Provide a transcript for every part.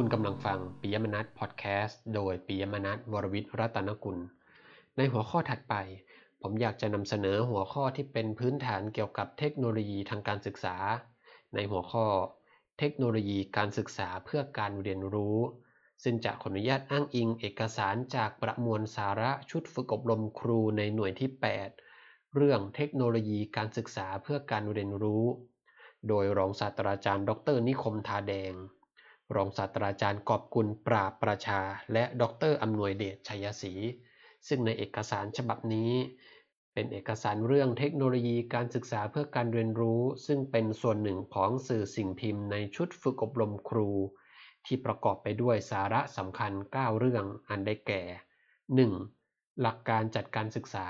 คุณกำลังฟังปิยมนัทพอดแคสต์โดยปิยมนัทวรวิทย์รัตนกุล ในหัวข้อถัดไป ผมอยากจะนำเสนอหัวข้อที่เป็นพื้นฐานเกี่ยวกับเทคโนโลยีทางการศึกษา ในหัวข้อ เทคโนโลยีการศึกษาเพื่อการเรียนรู้ ซึ่งจะขออนุญาตอ้างอิงเอกสารจากประมวลสาระชุดฝึกอบรมครูในหน่วยที่ 8 เรื่องเทคโนโลยีการศึกษาเพื่อการเรียนรู้ โดยรองศาสตราจารย์ ดร นิคมทาแดง รองศาสตราจารย์กอบกุลปราบประชา และดรอำนวยเดชชัยศรี ซึ่งในเอกสารฉบับนี้ เป็นเอกสารเรื่องเทคโนโลยีการศึกษาเพื่อการเรียนรู้ ซึ่งเป็นส่วนหนึ่งของสื่อสิ่งพิมพ์ในชุดฝึกอบรมครู ที่ประกอบไปด้วยสาระสำคัญ 9 เรื่องอันได้แก่ 1. หลักการจัดการศึกษา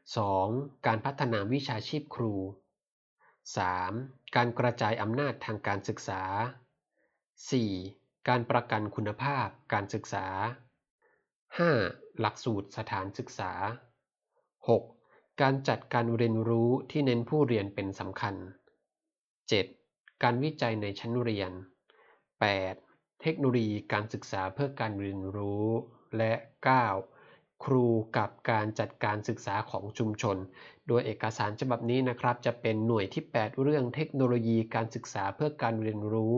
2. การพัฒนาวิชาชีพครู 3. การกระจายอำนาจทางการศึกษา 4. การประกันคุณภาพการศึกษา 5. หลักสูตรสถานศึกษา 6. การจัดการเรียนรู้ที่เน้นผู้เรียนเป็นสำคัญ 7. การวิจัยในชั้นเรียน 8. เทคโนโลยีการศึกษาเพื่อการเรียนรู้ และ 9. ครูกับการจัดการศึกษาของชุมชน ดยเอกสารฉบับนี้นะครับ จะเป็นหน่วยที่ 8 เรื่องเทคโนโลยีการศึกษาเพื่อการเรียนรู้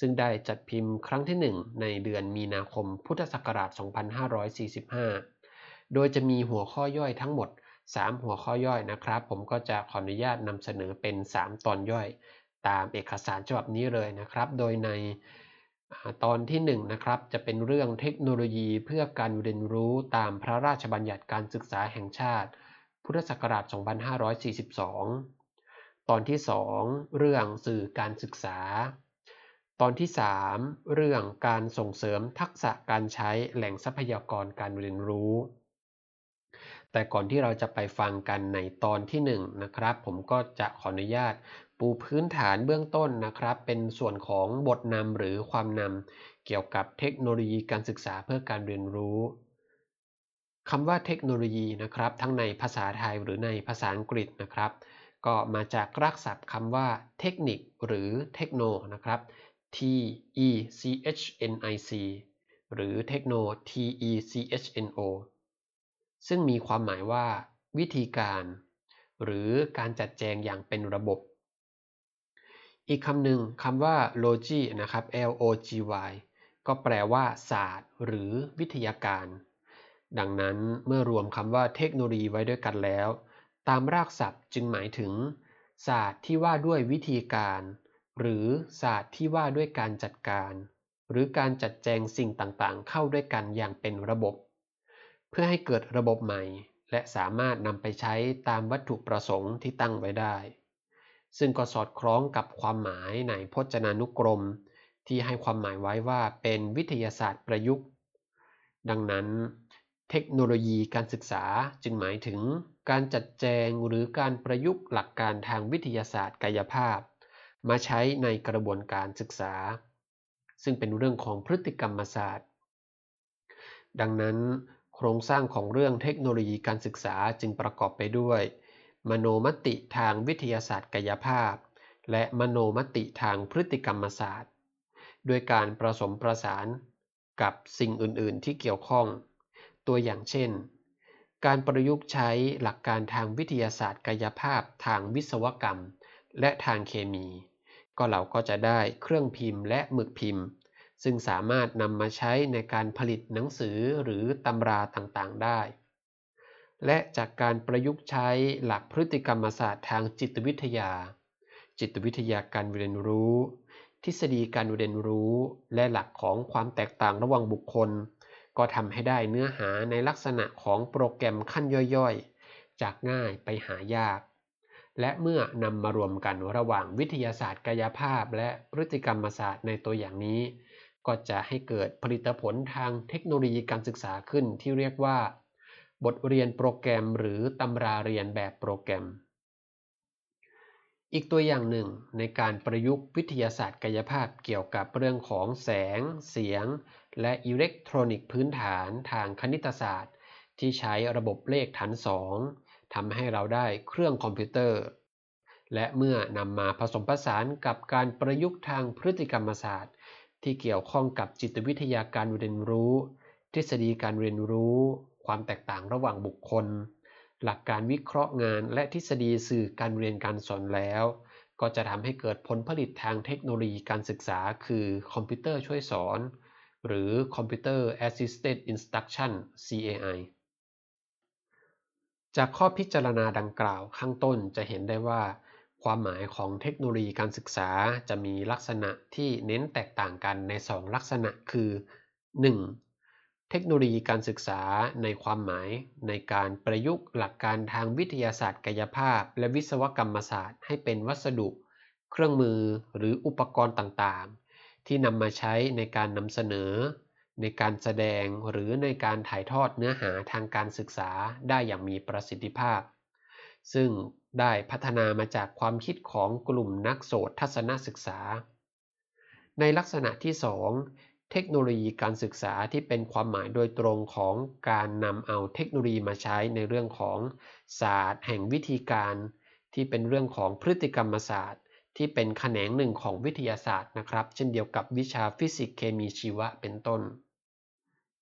ซึ่งได้จัดพิมพ์ครั้งที่ 1 ในเดือนมีนาคมพุทธศักราช 2545 โดยจะมีหัวข้อย่อยทั้งหมด 3 หัวข้อย่อยนะครับ ผมก็จะขออนุญาตนำเสนอเป็น 3 ตอนย่อย ตามเอกสารฉบับนี้เลยนะครับ โดยในตอนที่1นนะครับจะเป็นเรื่องเทคโนโลยีเพื่อการเรียนรู้ตามพระราชบัญญัติการศึกษาแห่งชาติ พุทธศักราช 2542 ตอนที่ 2 เรื่องสื่อการศึกษา ตอนที่ 3 เรื่องการส่งเสริมทักษะการใช้แหล่งทรัพยากรการเรียนรู้ แต่ก่อนที่เราจะไปฟังกันในตอนที่ 1นนะครับ ผมก็จะขออนุญาตปูพื้นฐานเบื้องต้นนะครับ เป็นส่วนของบทนำหรือความนำเกี่ยวกับเทคโนโลยีการศึกษาเพื่อการเรียนรู้ คำว่าเทคโนโลยีนะครับทั้งในภาษาไทยหรือในภาษาอังกฤษนะครับ ก็มาจากรากศัพท์คำว่าเทคนิคหรือเทคโนนะครับ T E C H N I C หรือเทคโน T E C H N O ซึ่งมีความหมายว่า วิธีการ หรือการจัดแจงอย่างเป็นระบบ อีกคำหนึ่งคำว่า logi นะครับ L O G Y ก็แปลว่า ศาสตร์ หรือวิทยาการ ดังนั้นเมื่อรวมคำว่าเทคโนโลยีไว้ด้วยกันแล้ว ตามรากศัพท์จึงหมายถึง ศาสตร์ที่ว่าด้วยวิธีการ หรือศาสตร์ที่ว่าด้วยการจัดการ หรือการจัดแจงสิ่งต่างๆ เข้าด้วยกันอย่างเป็นระบบ เพื่อให้เกิดระบบใหม่ และสามารถนำไปใช้ตามวัตถุประสงค์ที่ตั้งไว้ได้ ซึ่งก็สอดคล้องกับความหมายในพจนานุกรม ที่ให้ความหมายไว้ว่าเป็นวิทยาศาสตร์ประยุกต์ ดังนั้น เทคโนโลยีการศึกษาจึงหมายถึง การจัดแจงหรือการประยุกต์หลักการทางวิทยาศาสตร์กายภาพ มาใช้ในกระบวนการศึกษา ซึ่งเป็นเรื่องของพฤติกรรมศาสตร์ ดังนั้น โครงสร้างของเรื่องเทคโนโลยีการศึกษาจึงประกอบไปด้วย มโนมติทางวิทยาศาสตร์กายภาพ และมโนมติทางพฤติกรรมศาสตร์ด้วยการผสมประสานกับสิ่งอื่น ๆ ที่เกี่ยวข้อง ตัวอย่างเช่น การประยุกต์ใช้หลักการทางวิทยาศาสตร์กายภาพทางวิศวกรรม และทางเคมี ก็เราก็จะได้เครื่องพิมพ์และหมึกพิมพ์ ซึ่งสามารถนำมาใช้ในการผลิตหนังสือหรือตำราต่างๆ ได้ และจากการประยุกต์ใช้หลักพฤติกรรมศาสตร์ทางจิตวิทยา จิตวิทยาการเรียนรู้ ทฤษฎีการเรียนรู้ และหลักของความแตกต่างระหว่างบุคคล ก็ทำให้ได้เนื้อหาในลักษณะของโปรแกรมขั้นย่อยๆ จากง่ายไปหายาก และเมื่อนำมารวมกันระหว่างวิทยาศาสตร์กายภาพ และพฤติกรรมศาสตร์ในตัวอย่างนี้ ก็จะให้เกิดผลิตผลทางเทคโนโลยีการศึกษาขึ้นที่เรียกว่า บทเรียนโปรแกรมหรือตำราเรียนแบบโปรแกรมอีกตัวอย่างหนึ่งในการประยุกต์วิทยาศาสตร์กายภาพเกี่ยวกับเรื่องของแสง เสียงและอิเล็กทรอนิกส์พื้นฐานทางคณิตศาสตร์ ที่ใช้ระบบเลขฐานสองทำให้เราได้เครื่องคอมพิวเตอร์ และเมื่อนำมาผสมผสานกับการประยุกต์ทางพฤติกรรมศาสตร์ ที่เกี่ยวข้องกับจิตวิทยาการเรียนรู้ ทฤษฎีการเรียนรู้ ความแตกต่างระหว่างบุคคล หลักการวิเคราะห์งานและทฤษฎีสื่อการเรียนการสอนแล้วก็จะทำให้เกิดผลผลิตทางเทคโนโลยีการศึกษา คือคอมพิวเตอร์ช่วยสอน หรือ Computer Assisted Instruction CAI จากข้อพิจารณาดังกล่าวข้างต้นจะเห็นได้ว่า ความหมายของเทคโนโลยีการศึกษาจะมีลักษณะที่เน้นแตกต่างกันใน 2 ลักษณะคือ 1. เทคโนโลยีการศึกษาในความหมายในการประยุกต์หลักการทางวิทยาศาสตร์กายภาพ และวิศวกรรมศาสตร์ให้เป็นวัสดุ เครื่องมือหรืออุปกรณ์ต่าง ที่นำมาใช้ในการนำเสนอ ในการแสดงหรือในการถ่ายทอดเนื้อหาทางการศึกษาได้อย่างมีประสิทธิภาพ ซึ่งได้พัฒนามาจากความคิดของกลุ่มนักโสตทัศนศึกษา ในลักษณะที่ 2 เทคโนโลยีการศึกษาที่เป็นความหมายโดยตรงของการนำเอาเทคโนโลยีมาใช้ในเรื่องของศาสตร์ แห่งวิธีการ ที่เป็นเรื่องของพฤติกรรมศาสตร์ ที่เป็นแขนงหนึ่งของวิทยาศาสตร์นะครับ เช่นเดียวกับวิชาฟิสิกส์เคมีชีวะเป็นต้น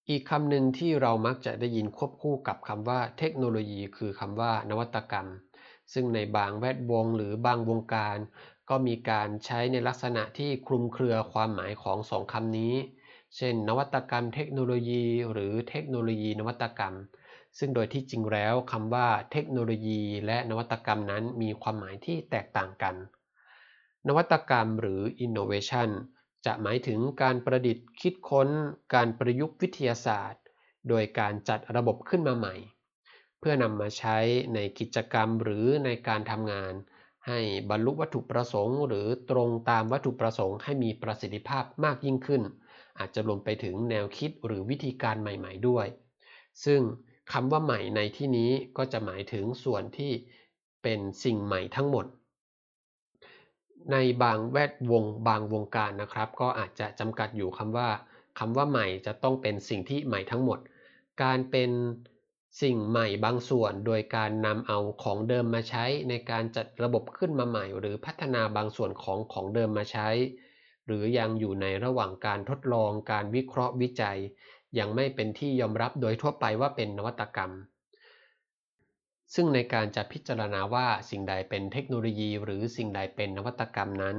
อีกคำหนึ่งที่เรามักจะได้ยินควบคู่กับคำว่าเทคโนโลยี คือคำว่านวัตกรรม ซึ่งในบางแวดวงหรือบางวงการ ก็มีการใช้ในลักษณะที่คลุมเครือความหมายของสองคำนี้ เช่น นวัตกรรมเทคโนโลยี หรือเทคโนโลยี นวัตกรรมซึ่งโดยที่จริงแล้วคำว่าเทคโนโลยีและนวัตกรรมนั้นมีความหมายที่แตกต่างกัน นวัตกรรมหรือ innovation จะหมายถึงการประดิษฐ์คิดค้น การประยุกต์วิทยาศาสตร์ โดยการจัดระบบขึ้นมาใหม่ เพื่อนำมาใช้ในกิจกรรมหรือในการทำงาน ให้บรรลุวัตถุประสงค์ หรือตรงตามวัตถุประสงค์ให้มีประสิทธิภาพมากยิ่งขึ้น อาจจะรวมไปถึงแนวคิดหรือวิธีการใหม่ ๆด้วย ซึ่งคำว่าใหม่ในที่นี้ก็จะหมายถึงส่วนที่เป็นสิ่งใหม่ทั้งหมด ในบางแวดวงบางวงการนะครับ ก็อาจจะจำกัดอยู่คำว่าคำว่าใหม่จะต้องเป็นสิ่งที่ใหม่ทั้งหมด การเป็นสิ่งใหม่บางส่วน โดยการนำเอาของเดิมมาใช้ ในการจัดระบบขึ้นมาใหม่ หรือพัฒนาบางส่วนของของเดิมมาใช้ หรือยังอยู่ในระหว่างการทดลองการวิเคราะห์วิจัย ยังไม่เป็นที่ยอมรับโดยทั่วไปว่าเป็นนวัตกรรม ซึ่งในการจะพิจารณาว่าสิ่งใดเป็นเทคโนโลยีหรือสิ่งใดเป็นนวัตกรรมนั้น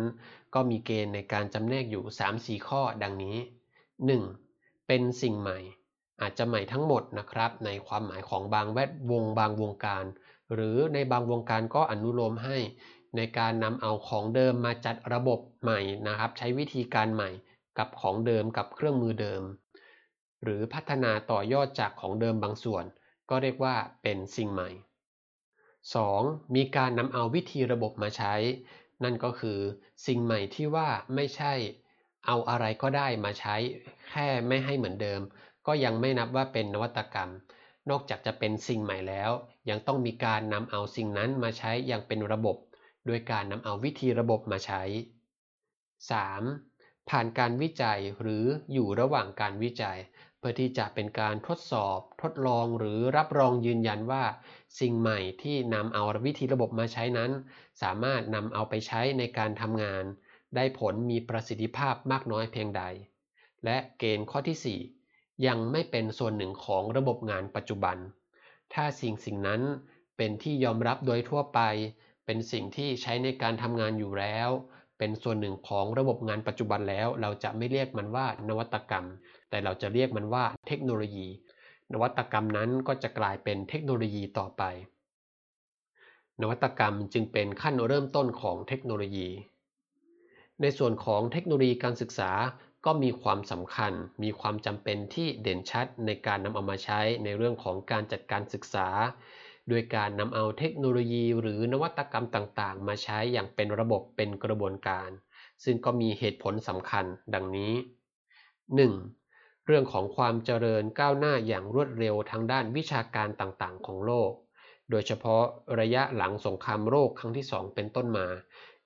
ก็มีเกณฑ์ในการจำแนกอยู่ 3-4 ข้อดังนี้ 1. เป็นสิ่งใหม่ อาจจะใหม่ทั้งหมดนะครับ ในความหมายของบางแวดวงบางวงการ หรือในบางวงการก็อนุโลมให้ ในการนำเอาของเดิมมาจัดระบบใหม่นะครับ ใช้วิธีการใหม่กับของเดิมกับเครื่องมือเดิม หรือพัฒนาต่อยอดจากของเดิมบางส่วน ก็เรียกว่าเป็นสิ่งใหม่ 2. มีการนำเอาวิธีระบบมาใช้ นั่นก็คือสิ่งใหม่ที่ว่าไม่ใช่เอาอะไรก็ได้มาใช้ แค่ไม่ให้เหมือนเดิม ก็ยังไม่นับว่าเป็นนวัตกรรม นอกจากจะเป็นสิ่งใหม่แล้ว ยังต้องมีการนำเอาสิ่งนั้นมาใช้อย่างเป็นระบบ โดยการนำเอาวิธีระบบมาใช้ 3. ผ่านการวิจัยหรืออยู่ระหว่างการวิจัย เพื่อที่จะเป็นการทดสอบ ทดลองหรือรับรองยืนยันว่า สิ่งใหม่ที่นำเอาวิธีระบบมาใช้นั้น สามารถนำเอาไปใช้ในการทำงาน ได้ผลมีประสิทธิภาพมากน้อยเพียงใด และเกณฑ์ข้อที่ 4 ยังไม่เป็นส่วนหนึ่งของระบบงานปัจจุบัน ถ้าสิ่งสิ่งนั้นเป็นที่ยอมรับโดยทั่วไป เป็นสิ่งที่ใช้ในการทำงานอยู่แล้ว เป็นส่วนหนึ่งของระบบงานปัจจุบันแล้ว เราจะไม่เรียกมันว่านวัตกรรม แต่เราจะเรียกมันว่าเทคโนโลยี นวัตกรรมนั้นก็จะกลายเป็นเทคโนโลยีต่อไป นวัตกรรมจึงเป็นขั้นเริ่มต้นของเทคโนโลยี ในส่วนของเทคโนโลยีการศึกษาก็มีความสำคัญ มีความจำเป็นที่เด่นชัดในการนำเอามาใช้ในเรื่องของการจัดการศึกษา โดยการนำเอาเทคโนโลยีหรือนวัตกรรมต่างๆ มาใช้อย่างเป็นระบบเป็นกระบวนการ ซึ่งก็มีเหตุผลสำคัญดังนี้ 1. เรื่องของความเจริญก้าวหน้าอย่างรวดเร็วทางด้านวิชาการต่างๆ ของโลก โดยเฉพาะระยะหลังสงครามโลกครั้งที่สองเป็นต้นมา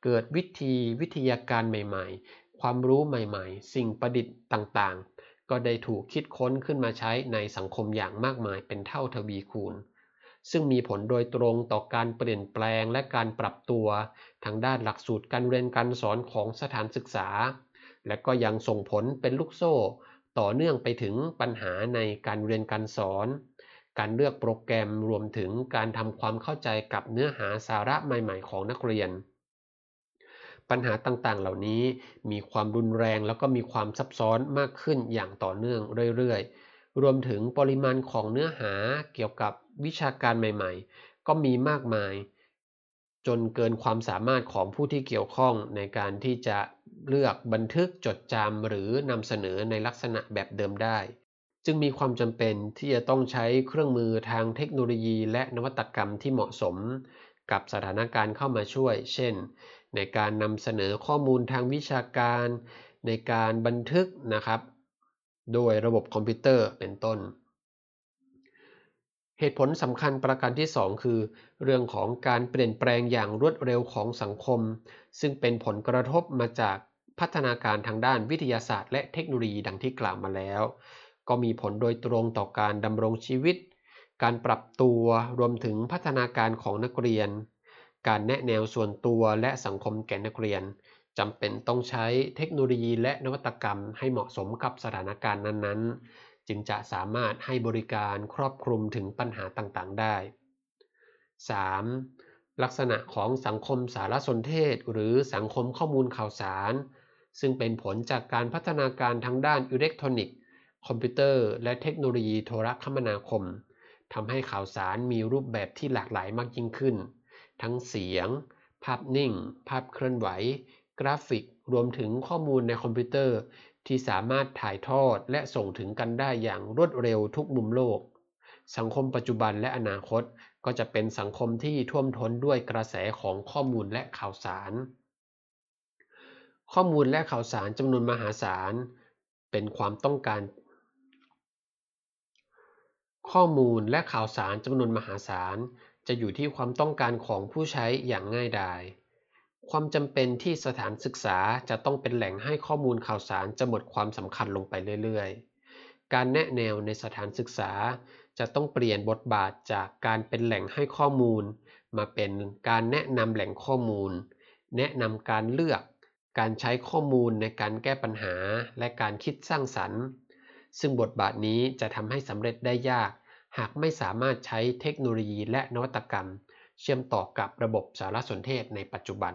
เกิดวิธีวิทยาการใหม่ๆ ความรู้ใหม่ๆ สิ่งประดิษฐ์ต่างๆ ก็ได้ถูกคิดค้นขึ้นมาใช้ในสังคมอย่างมากมายเป็นเท่าทวีคูณ ซึ่งมีผลโดยตรงต่อการเปลี่ยนแปลงและการปรับตัว ทางด้านหลักสูตรการเรียนการสอนของสถานศึกษา และก็ยังส่งผลเป็นลูกโซ่ ต่อเนื่องไปถึงปัญหาในการเรียนการสอน การเลือกโปรแกรมรวมถึงการทำความเข้าใจกับเนื้อหาสาระใหม่ๆ ของนักเรียนปัญหาต่างๆ เหล่านี้มีความรุนแรงแล้วก็มีความซับซ้อนมากขึ้นอย่างต่อเนื่องเรื่อยๆ รวมถึงปริมาณของเนื้อหาเกี่ยวกับ วิชาการใหม่ๆ ก็มีมากมาย จนเกินความสามารถของผู้ที่เกี่ยวข้องในการที่จะเลือกบันทึกจดจำหรือนำเสนอในลักษณะแบบเดิมได้ จึงมีความจำเป็นที่จะต้องใช้เครื่องมือทางเทคโนโลยีและนวัตกรรมที่เหมาะสม กับสถานการณ์เข้ามาช่วย เช่น ในการนำเสนอข้อมูลทางวิชาการ ในการบันทึกนะครับ โดยระบบคอมพิวเตอร์เป็นต้น เหตุผลสำคัญประการที่ 2 คือ เรื่องของการเปลี่ยนแปลงอย่างรวดเร็วของสังคม ซึ่งเป็นผลกระทบมาจากพัฒนาการทางด้านวิทยาศาสตร์ และเทคโนโลยีดังที่กล่าวมาแล้ว ก็มีผลโดยตรงต่อการดำรงชีวิต การปรับตัวรวมถึงพัฒนาการของนักเรียน การแนะแนวส่วนตัวและสังคมแก่นักเรียนจำเป็นต้องใช้เทคโนโลยีและนวัตกรรมให้เหมาะสมกับสถานการณ์นั้นๆ จึงจะสามารถให้บริการครอบคลุมถึงปัญหาต่างๆได้ 3. ลักษณะของสังคมสารสนเทศ หรือสังคมข้อมูลข่าวสาร ซึ่งเป็นผลจากการพัฒนาการทางด้านอิเล็กทรอนิกส์ คอมพิวเตอร์ และเทคโนโลยีโทรคมนาคมทำให้ข่าวสารมีรูปแบบที่หลากหลายมากยิ่งขึ้น ทั้งเสียง ภาพนิ่ง ภาพเคลื่อนไหว กราฟิก รวมถึงข้อมูลในคอมพิวเตอร์ ที่สามารถถ่ายทอดและส่งถึงกันได้อย่างรวดเร็วทุกมุมโลก สังคมปัจจุบันและอนาคตก็จะเป็นสังคมที่ท่วมท้นด้วยกระแสของข้อมูลและข่าวสาร ข้อมูลและข่าวสารจำนวนมหาศาล เป็นความต้องการ ข้อมูลและข่าวสารจำนวนมหาศาล จะอยู่ที่ความต้องการของผู้ใช้อย่างง่ายดาย ความจำเป็นที่สถานศึกษาจะต้องเป็นแหล่งให้ข้อมูลข่าวสารจะหมดความสำคัญลงไปเรื่อยๆ การแนะแนวในสถานศึกษาจะต้องเปลี่ยนบทบาทจากการเป็นแหล่งให้ข้อมูล มาเป็นการแนะนำแหล่งข้อมูล แนะนำการเลือก การใช้ข้อมูลในการแก้ปัญหา และการคิดสร้างสรรค์ ซึ่งบทบาทนี้จะทำให้สำเร็จได้ยาก หากไม่สามารถใช้เทคโนโลยีและนวัตกรรม เชื่อมต่อกับระบบสารสนเทศในปัจจุบัน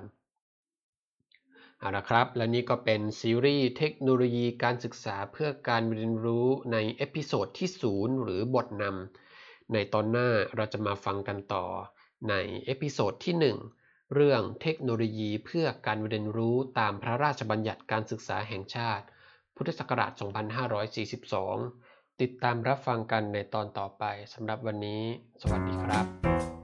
เอาละครับ และนี่ก็เป็นซีรีส์เทคโนโลยีการศึกษาเพื่อการเรียนรู้ใน episode ที่ 0 หรือบทนำในตอนหน้าเราจะมาฟังกันต่อใน episode ที่ 1 เรื่องเทคโนโลยีเพื่อการเรียนรู้ตามพระราชบัญญัติการศึกษาแห่งชาติ พุทธศักราช 2542 ติดตามรับฟังกันในตอนต่อไปสำหรับวันนี้ สวัสดีครับ